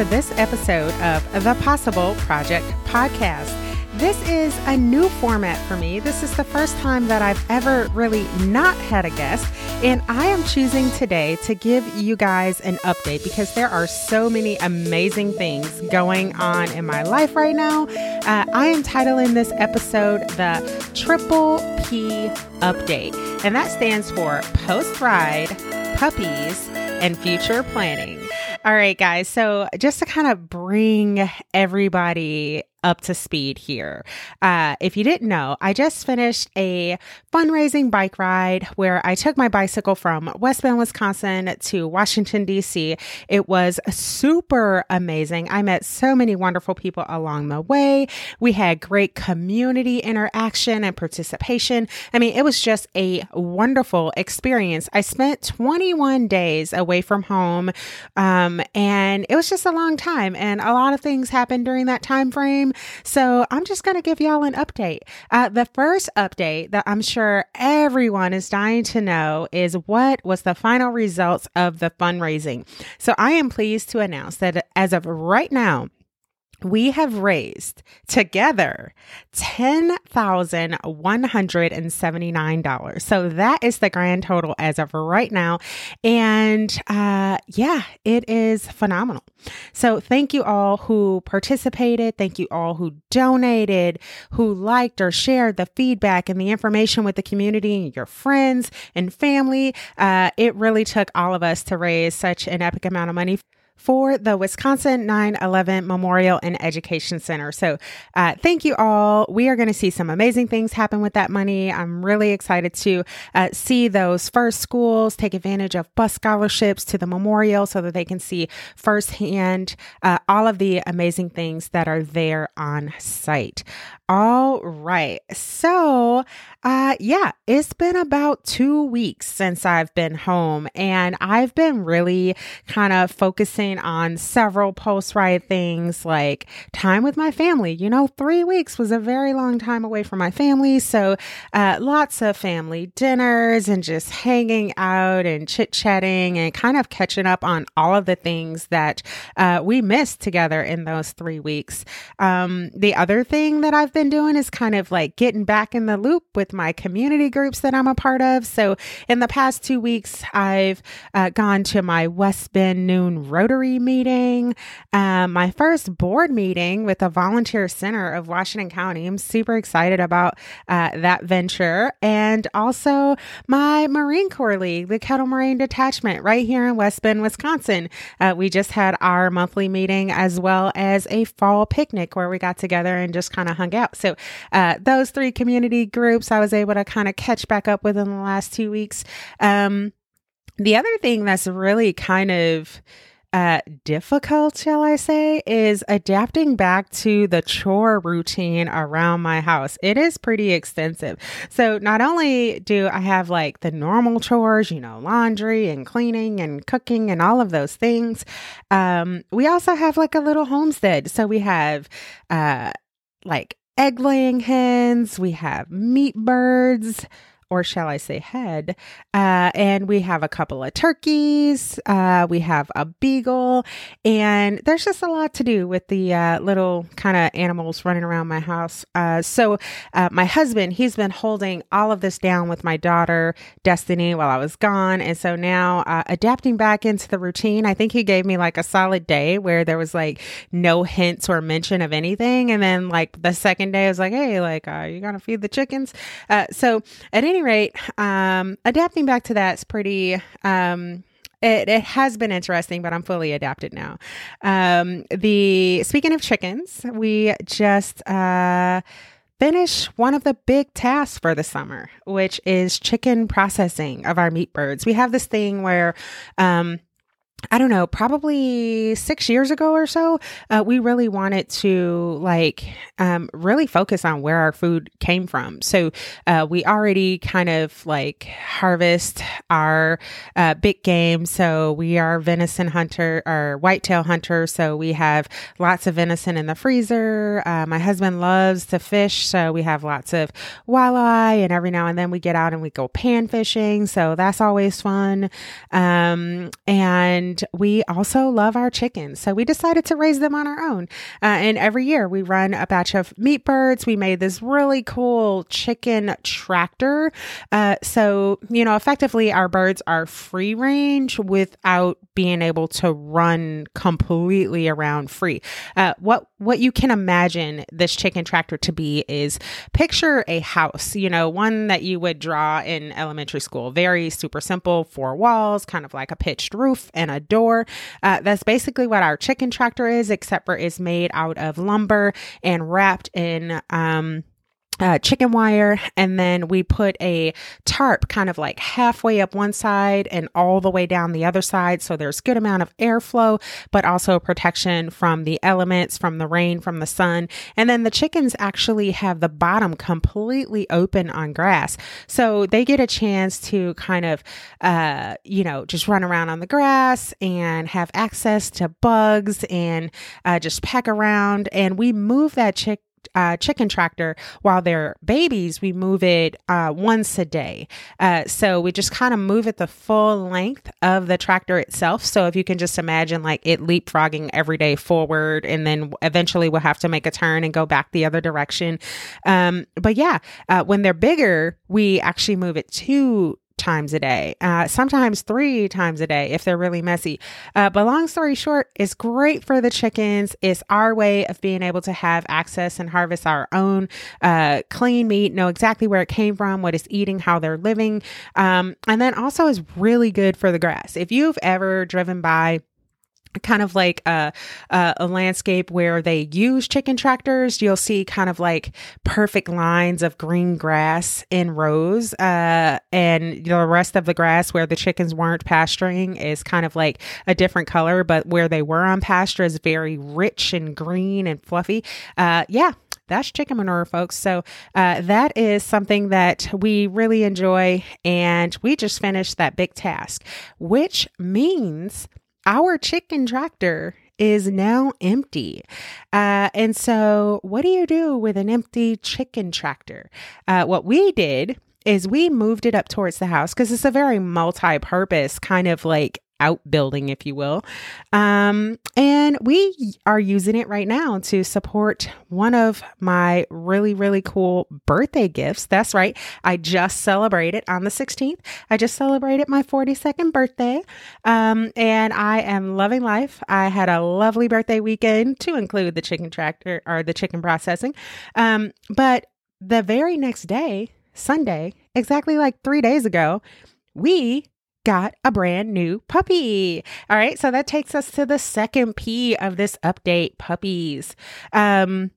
to this episode of the Possible Project Podcast. This is a new format for me. This is the first time that I've ever really not had a guest, and I am choosing today to give you guys an update because there are so many amazing things going on in my life right now. Uh, I am titling this episode the Triple P Update, and that stands for Post Ride, Puppies, and Future Planning. All right, guys. So, just to kind of bring everybody up to speed here. Uh, if you didn't know, I just finished a fundraising bike ride where I took my bicycle from West Bend, Wisconsin to Washington, D.C. It was super amazing. I met so many wonderful people along the way. We had great community interaction and participation. I mean, it was just a wonderful experience. I spent 21 days away from home, um, and it was just a long time, and a lot of things happened during that time frame. So I'm just going to give y'all an update. Uh, the first update that I'm sure everyone is dying to know is what was the final results of the fundraising. So I am pleased to announce that as of right now, we have raised together $10,179. So that is the grand total as of right now. And uh, yeah, it is phenomenal. So thank you all who participated. Thank you all who donated, who liked or shared the feedback and the information with the community and your friends and family. Uh, it really took all of us to raise such an epic amount of money for the Wisconsin 9 11 Memorial and Education Center. So, uh, thank you all. We are going to see some amazing things happen with that money. I'm really excited to uh, see those first schools take advantage of bus scholarships to the memorial so that they can see firsthand uh, all of the amazing things that are there on site. All right. So, uh, yeah, it's been about two weeks since I've been home, and I've been really kind of focusing on several post ride things like time with my family. You know, three weeks was a very long time away from my family. So, uh, lots of family dinners and just hanging out and chit chatting and kind of catching up on all of the things that uh, we missed together in those three weeks. Um, the other thing that I've been been doing is kind of like getting back in the loop with my community groups that I'm a part of. So, in the past two weeks, I've uh, gone to my West Bend Noon Rotary meeting, um, my first board meeting with the Volunteer Center of Washington County. I'm super excited about uh, that venture. And also my Marine Corps League, the Kettle Moraine Detachment, right here in West Bend, Wisconsin. Uh, we just had our monthly meeting as well as a fall picnic where we got together and just kind of hung out out. So, uh, those three community groups I was able to kind of catch back up with in the last two weeks. Um, the other thing that's really kind of uh, difficult, shall I say, is adapting back to the chore routine around my house. It is pretty extensive. So, not only do I have like the normal chores, you know, laundry and cleaning and cooking and all of those things, um, we also have like a little homestead. So, we have uh, like egg laying hens, we have meat birds, or shall I say head. Uh, and we have a couple of turkeys. Uh, we have a beagle. And there's just a lot to do with the uh, little kind of animals running around my house. Uh, so, uh, my husband, he's been holding all of this down with my daughter, Destiny, while I was gone. And so now, uh, adapting back into the routine, I think he gave me like a solid day where there was like no hints or mention of anything. And then, like, the second day, I was like, hey, like, you going to feed the chickens? so, at any any rate, um, adapting back to that's pretty. Um, it, it has been interesting, but I'm fully adapted now. Um, the speaking of chickens, we just uh, finish one of the big tasks for the summer, which is chicken processing of our meat birds. We have this thing where um, I don't know, probably six years ago or so, uh, we really wanted to like um, really focus on where our food came from. So uh, we already kind of like harvest our uh, big game. So we are venison hunter or whitetail hunter. So we have lots of venison in the freezer. Uh, my husband loves to fish. So we have lots of walleye and every now and then we get out and we go pan fishing. So that's always fun. Um, and and we also love our chickens. So we decided to raise them on our own. Uh, and every year we run a batch of meat birds. We made this really cool chicken tractor. Uh, so, you know, effectively our birds are free range without being able to run completely around free. Uh, what what you can imagine this chicken tractor to be is picture a house, you know, one that you would draw in elementary school. Very super simple, four walls, kind of like a pitched roof and a door. Uh, that's basically what our chicken tractor is, except for it's made out of lumber and wrapped in um, uh, chicken wire, and then we put a tarp kind of like halfway up one side and all the way down the other side. So there's good amount of airflow, but also protection from the elements, from the rain, from the sun. And then the chickens actually have the bottom completely open on grass. So they get a chance to kind of, uh, you know, just run around on the grass and have access to bugs and uh, just peck around. And we move that chick uh, chicken tractor while they're babies we move it uh, once a day. Uh, so we just kind of move it the full length of the tractor itself. So if you can just imagine like it leapfrogging every day forward and then eventually we'll have to make a turn and go back the other direction. Um, but yeah uh, when they're bigger we actually move it to times a day, uh, sometimes three times a day if they're really messy. Uh, but long story short, it's great for the chickens. It's our way of being able to have access and harvest our own uh, clean meat, know exactly where it came from, what it's eating, how they're living. Um, and then also is really good for the grass. If you've ever driven by, kind of like a, a, a landscape where they use chicken tractors you'll see kind of like perfect lines of green grass in rows uh, and the rest of the grass where the chickens weren't pasturing is kind of like a different color but where they were on pasture is very rich and green and fluffy uh, yeah that's chicken manure, folks. So uh, that is something that we really enjoy. And we just finished that big task, which means our chicken tractor is now empty. Uh, and so, what do you do with an empty chicken tractor? Uh, what we did is we moved it up towards the house because it's a very multi purpose kind of like outbuilding, if you will. Um, and we are using it right now to support one of my really, really cool birthday gifts. That's right. I just celebrated on the 16th. I just celebrated my 42nd birthday. Um, and I am loving life. I had a lovely birthday weekend to include the chicken tractor or the chicken processing. Um, but the very next day, Sunday, exactly like three days ago, we got a brand new puppy. All right, so that takes us to the second P of this update puppies. Um,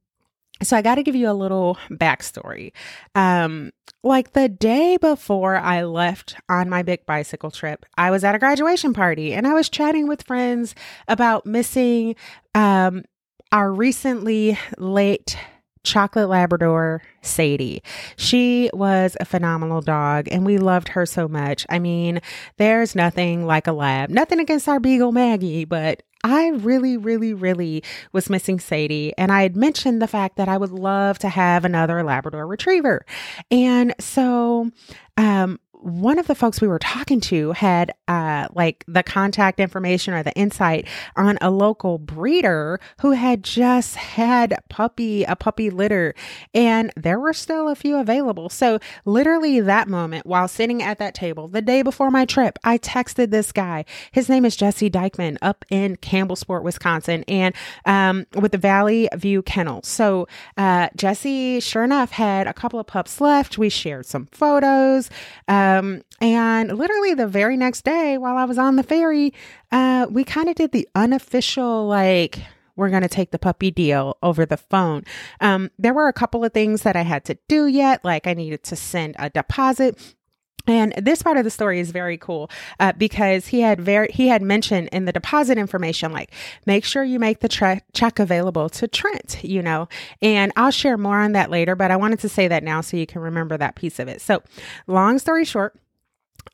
so I got to give you a little backstory. Um, like the day before I left on my big bicycle trip, I was at a graduation party and I was chatting with friends about missing um, our recently late chocolate Labrador Sadie. She was a phenomenal dog and we loved her so much. I mean, there's nothing like a lab. Nothing against our beagle Maggie, but I really, really, really was missing Sadie. And I had mentioned the fact that I would love to have another Labrador retriever. And so, um, one of the folks we were talking to had uh, like the contact information or the insight on a local breeder who had just had puppy a puppy litter and there were still a few available. So literally that moment while sitting at that table the day before my trip i texted this guy. His name is jesse dykeman up in campbellsport wisconsin and um, with the valley view kennel. So uh, jesse sure enough had a couple of pups left. We shared some photos uh, um, and literally the very next day, while I was on the ferry, uh, we kind of did the unofficial, like, we're going to take the puppy deal over the phone. Um, there were a couple of things that I had to do yet, like I needed to send a deposit and this part of the story is very cool uh, because he had very he had mentioned in the deposit information like make sure you make the tre- check available to Trent, you know. And I'll share more on that later, but I wanted to say that now so you can remember that piece of it. So, long story short,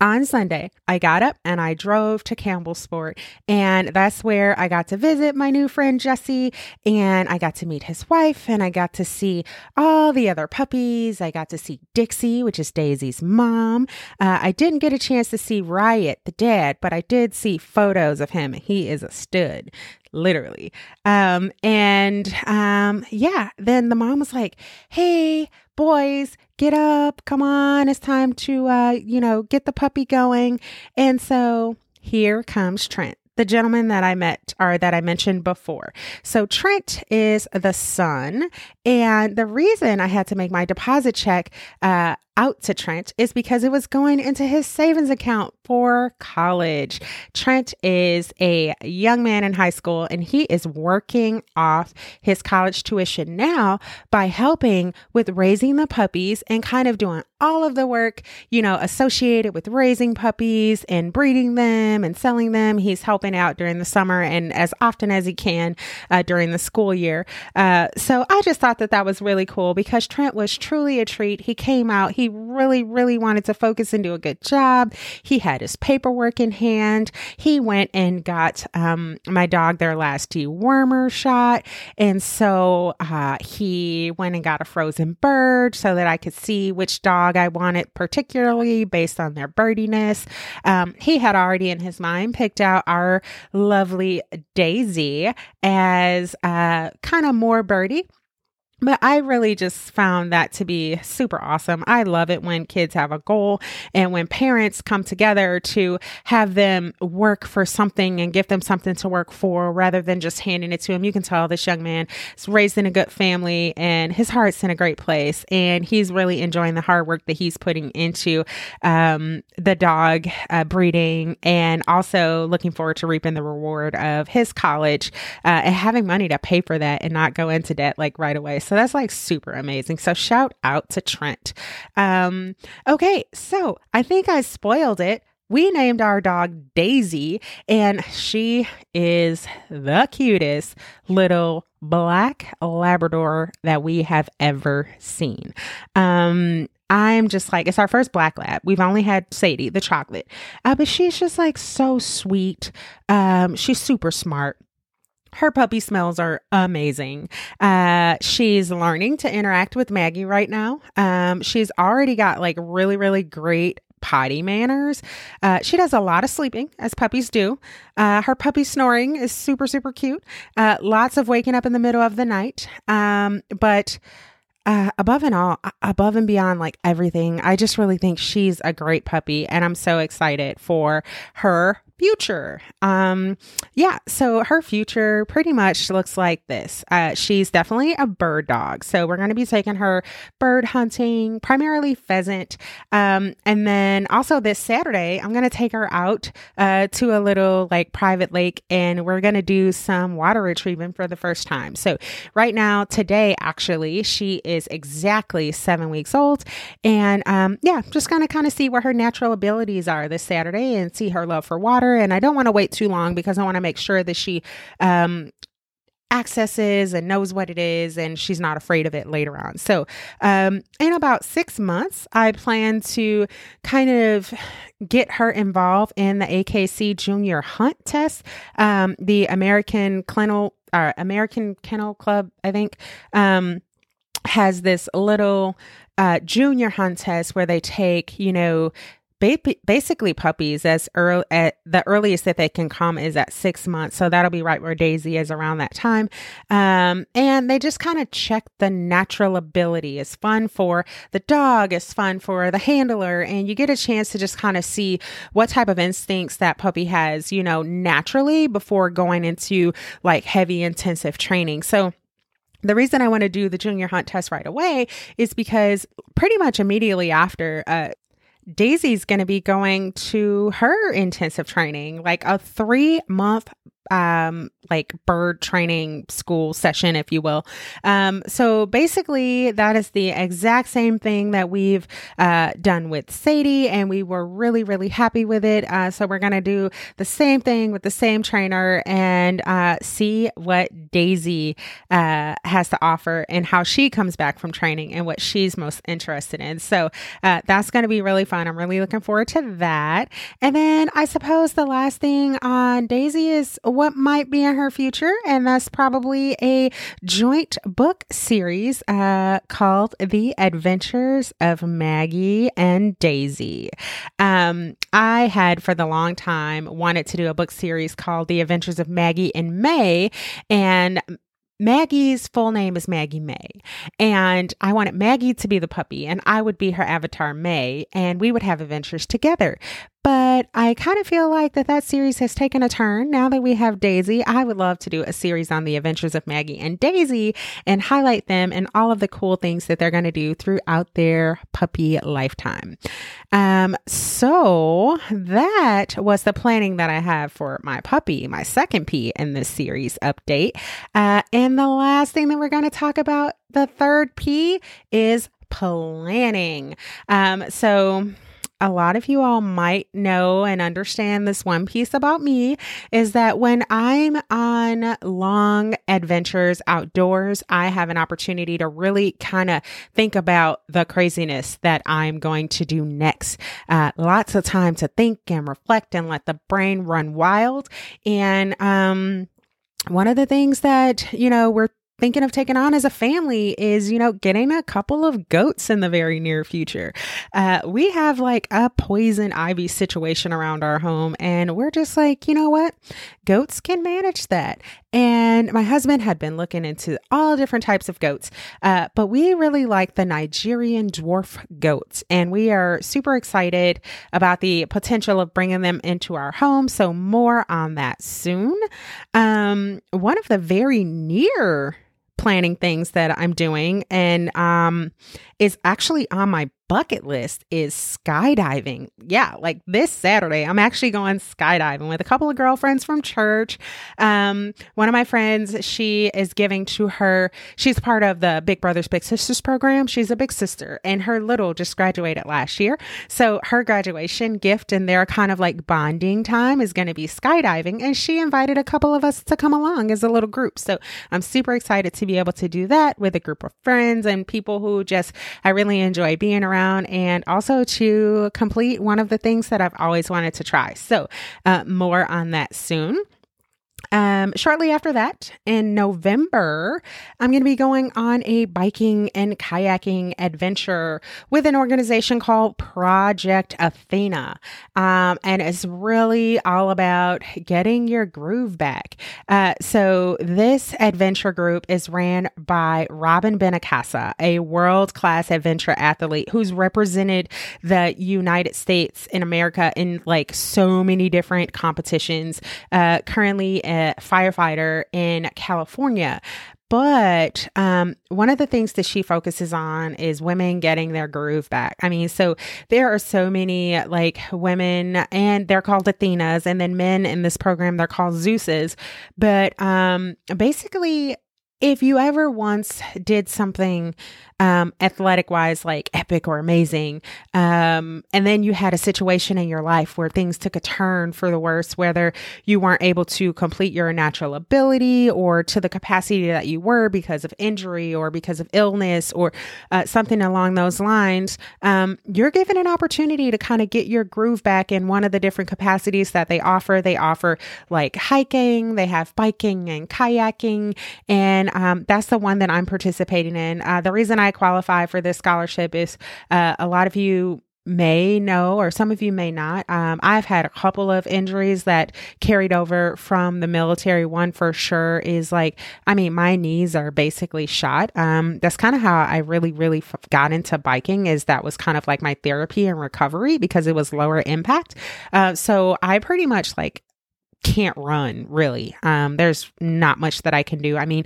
on Sunday, I got up and I drove to Campbellsport. And that's where I got to visit my new friend Jesse. And I got to meet his wife and I got to see all the other puppies. I got to see Dixie, which is Daisy's mom. Uh, I didn't get a chance to see Riot, the dad, but I did see photos of him. He is a stud literally. Um, and um, yeah, then the mom was like, Hey, boys, get up, come on, it's time to, uh, you know, get the puppy going. And so here comes Trent the gentleman that I met or that I mentioned before. So Trent is the son. And the reason I had to make my deposit check uh, out to Trent is because it was going into his savings account for college. Trent is a young man in high school and he is working off his college tuition now by helping with raising the puppies and kind of doing all of the work, you know, associated with raising puppies and breeding them and selling them. He's helping out during the summer and as often as he can uh, during the school year. Uh, so I just thought that that was really cool because Trent was truly a treat. He came out, he really, really wanted to focus and do a good job. He had his paperwork in hand. He went and got um, my dog their last dewormer shot. And so uh, he went and got a frozen bird so that I could see which dog I wanted, particularly based on their birdiness. Um, he had already in his mind picked out our lovely Daisy as uh, kind of more birdie but I really just found that to be super awesome. I love it when kids have a goal and when parents come together to have them work for something and give them something to work for rather than just handing it to them. You can tell this young man is raised in a good family and his heart's in a great place and he's really enjoying the hard work that he's putting into um, the dog uh, breeding and also looking forward to reaping the reward of his college uh, and having money to pay for that and not go into debt like right away. So that's like super amazing. So shout out to Trent. Um, okay, so I think I spoiled it. We named our dog Daisy, and she is the cutest little black Labrador that we have ever seen. Um, I'm just like, it's our first black lab. We've only had Sadie, the chocolate, uh, but she's just like so sweet. Um, she's super smart her puppy smells are amazing. Uh, she's learning to interact with Maggie right now. Um, she's already got like really, really great potty manners. Uh, she does a lot of sleeping, as puppies do. Uh, her puppy snoring is super, super cute. Uh, lots of waking up in the middle of the night. Um, but uh, above and all, above and beyond like everything, I just really think she's a great puppy, and I'm so excited for her future. Um, yeah, so her future pretty much looks like this. Uh, she's definitely a bird dog. So we're going to be taking her bird hunting, primarily pheasant. Um, and then also this Saturday, I'm going to take her out uh, to a little like private lake and we're going to do some water retrieving for the first time. So right now, today, actually, she is exactly seven weeks old. And um, yeah, just going to kind of see where her natural abilities are this Saturday and see her love for water and I don't want to wait too long because I want to make sure that she um, accesses and knows what it is and she's not afraid of it later on. So, um, in about six months, I plan to kind of get her involved in the AKC Junior Hunt Test, um, the American Kennel, uh, American Kennel Club, I think. Um, has this little uh, junior hunt test where they take, you know, ba- basically puppies as early at the earliest that they can come is at six months. So that'll be right where Daisy is around that time. Um, and they just kind of check the natural ability. It's fun for the dog, it's fun for the handler, and you get a chance to just kind of see what type of instincts that puppy has, you know, naturally before going into like heavy intensive training. So the reason I want to do the junior hunt test right away is because pretty much immediately after, uh, Daisy's going to be going to her intensive training, like a three month um, like bird training school session, if you will. Um, so basically, that is the exact same thing that we've uh, done with Sadie, and we were really, really happy with it. Uh, so we're to do the same thing with the same trainer and uh, see what Daisy uh, has to offer and how she comes back from training and what she's most interested in. So uh, that's to be really fun. I'm really looking forward to that. And then I suppose the last thing on Daisy is what might be in her future, and that's probably a joint book series uh, called The Adventures of Maggie and Daisy. Um, I had for the long time wanted to do a book series called The Adventures of Maggie and May, and Maggie's full name is Maggie May. And I wanted Maggie to be the puppy, and I would be her avatar, May, and we would have adventures together. But I kind of feel like that that series has taken a turn now that we have Daisy. I would love to do a series on the adventures of Maggie and Daisy and highlight them and all of the cool things that they're going to do throughout their puppy lifetime. Um, so that was the planning that I have for my puppy, my second P in this series update. Uh, and the last thing that we're going to talk about, the third P, is planning. Um, so a lot of you all might know and understand this one piece about me is that when I'm on long adventures outdoors, I have an opportunity to really kind of think about the craziness that I'm going to do next. Uh, lots of time to think and reflect and let the brain run wild. And, um, one of the things that, you know, we're thinking of taking on as a family is, you know, getting a couple of goats in the very near future. Uh, we have like a poison ivy situation around our home, and we're just like, you know what? Goats can manage that. And my husband had been looking into all different types of goats, uh, but we really like the Nigerian dwarf goats, and we are super excited about the potential of bringing them into our home. So, more on that soon. Um, one of the very near planning things that I'm doing. And um is actually on my bucket list is skydiving. Yeah, like this Saturday, I'm actually going skydiving with a couple of girlfriends from church. Um, one of my friends, she is giving to her, she's part of the Big Brothers Big Sisters program. She's a big sister, and her little just graduated last year. So her graduation gift and their kind of like bonding time is going to be skydiving. And she invited a couple of us to come along as a little group. So I'm super excited to be able to do that with a group of friends and people who just I really enjoy being around and also to complete one of the things that I've always wanted to try. So, uh, more on that soon. Um, shortly after that, in November, I'm going to be going on a biking and kayaking adventure with an organization called Project Athena. Um, and it's really all about getting your groove back. Uh, so, this adventure group is ran by Robyn Benincasa, a world class adventure athlete who's represented the United States in America in like so many different competitions. Uh, currently, firefighter in California. But um, one of the things that she focuses on is women getting their groove back. I mean, so there are so many like women, and they're called Athenas, and then men in this program, they're called Zeuses. But um, basically, if you ever once did something um, athletic wise, like epic or amazing. Um, and then you had a situation in your life where things took a turn for the worse, whether you weren't able to complete your natural ability or to the capacity that you were because of injury or because of illness or uh, something along those lines. Um, you're given an opportunity to kind of get your groove back in one of the different capacities that they offer. They offer like hiking, they have biking and kayaking, and um, that's the one that I'm participating in. Uh, the reason I Qualify for this scholarship is uh, a lot of you may know, or some of you may not. Um, I've had a couple of injuries that carried over from the military. One for sure is like, I mean, my knees are basically shot. Um, that's kind of how I really, really f- got into biking. Is that was kind of like my therapy and recovery because it was lower impact. Uh, so I pretty much like can't run really. Um, there's not much that I can do. I mean,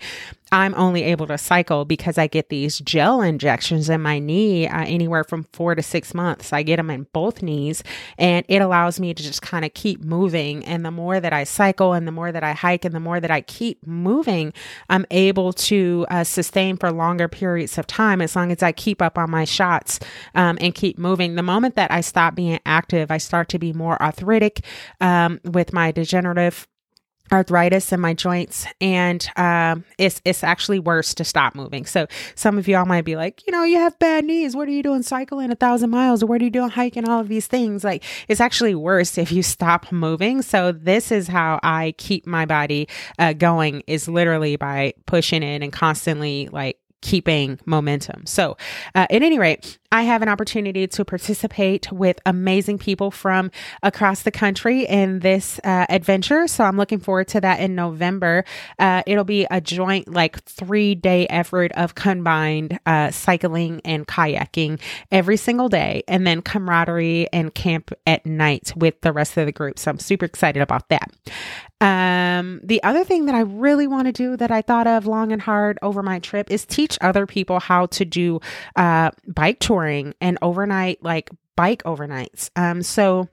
I'm only able to cycle because I get these gel injections in my knee uh, anywhere from four to six months. I get them in both knees and it allows me to just kind of keep moving. And the more that I cycle and the more that I hike and the more that I keep moving, I'm able to uh, sustain for longer periods of time as long as I keep up on my shots um, and keep moving. The moment that I stop being active, I start to be more arthritic um, with my degenerative arthritis in my joints and um, it's it's actually worse to stop moving. So some of y'all might be like you know you have bad knees. What are you doing cycling a thousand miles? Or what are you doing hiking all of these things? Like it's actually worse if you stop moving. So this is how i keep my body uh, going is literally by pushing it and constantly like keeping momentum. So, uh, at any rate, I have an opportunity to participate with amazing people from across the country in this uh, adventure. So, I'm looking forward to that in November. Uh, it'll be a joint, like, three day effort of combined uh, cycling and kayaking every single day, and then camaraderie and camp at night with the rest of the group. So, I'm super excited about that. Um, the other thing that I really want to do that I thought of long and hard over my trip is teach other people how to do uh, bike touring and overnight, like bike overnights. Um, so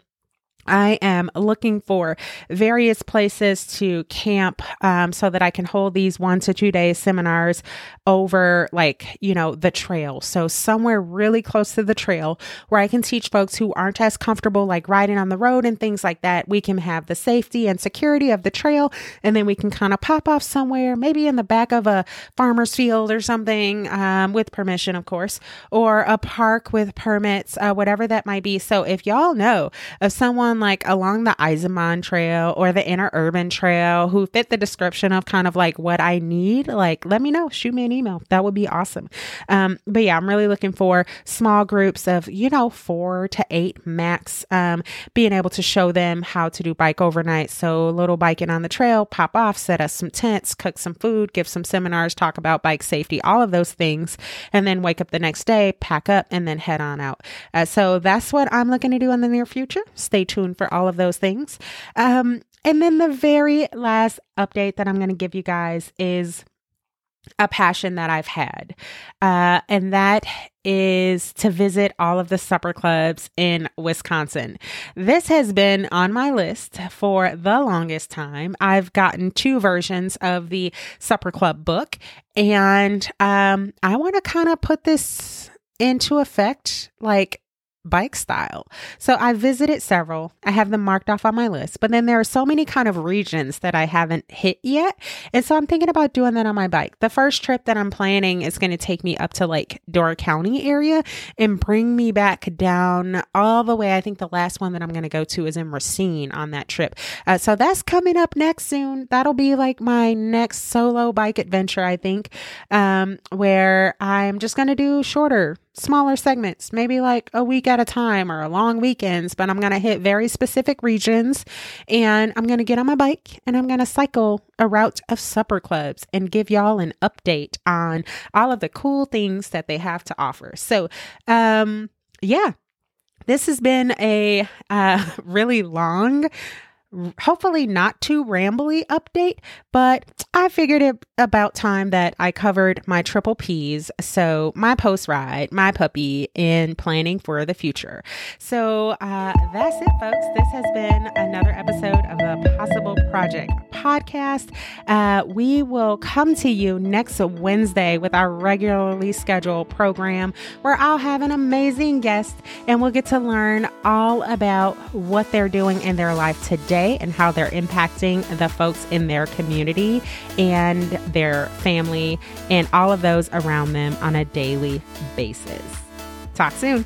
I am looking for various places to camp um, so that I can hold these one to two day seminars over, like, you know, the trail. So, somewhere really close to the trail where I can teach folks who aren't as comfortable, like riding on the road and things like that. We can have the safety and security of the trail, and then we can kind of pop off somewhere, maybe in the back of a farmer's field or something, um, with permission, of course, or a park with permits, uh, whatever that might be. So, if y'all know of someone like along the Eisenbahn Trail or the Interurban Trail who fit the description of kind of like what I need, like let me know. Shoot me an email. That would be awesome. Um, but yeah, I'm really looking for small groups of, you know, four to eight max, um, being able to show them how to do bike overnight. So a little biking on the trail, pop off, set us some tents, cook some food, give some seminars, talk about bike safety, all of those things. And then wake up the next day, pack up, and then head on out. Uh, so that's what I'm looking to do in the near future. Stay tuned tuned for all of those things. Um, and then the very last update that I'm going to give you guys is a passion that I've had, uh, and that is to visit all of the supper clubs in Wisconsin. This has been on my list for the longest time. I've gotten two versions of the supper club book, and um, I want to kind of put this into effect like bike style. So I visited several. I have them marked off on my list, but then there are so many kind of regions that I haven't hit yet. And so I'm thinking about doing that on my bike. The first trip that I'm planning is going to take me up to like Door County area and bring me back down all the way. I think the last one that I'm going to go to is in Racine on that trip. Uh, so that's coming up next soon. That'll be like my next solo bike adventure, I think, um, where I'm just going to do shorter smaller segments, maybe like a week at a time or a long weekends, but I'm going to hit very specific regions and I'm going to get on my bike and I'm going to cycle a route of supper clubs and give y'all an update on all of the cool things that they have to offer. So, um, yeah, this has been a uh, really long hopefully not too rambly update, but I figured it about time that I covered my triple P's. So, my post ride, my puppy, and planning for the future. So, uh, that's it, folks. This has been another episode of the Possible Project podcast. Uh, we will come to you next Wednesday with our regularly scheduled program where I'll have an amazing guest and we'll get to learn all about what they're doing in their life today and how they're impacting the folks in their community and their family and all of those around them on a daily basis. Talk soon.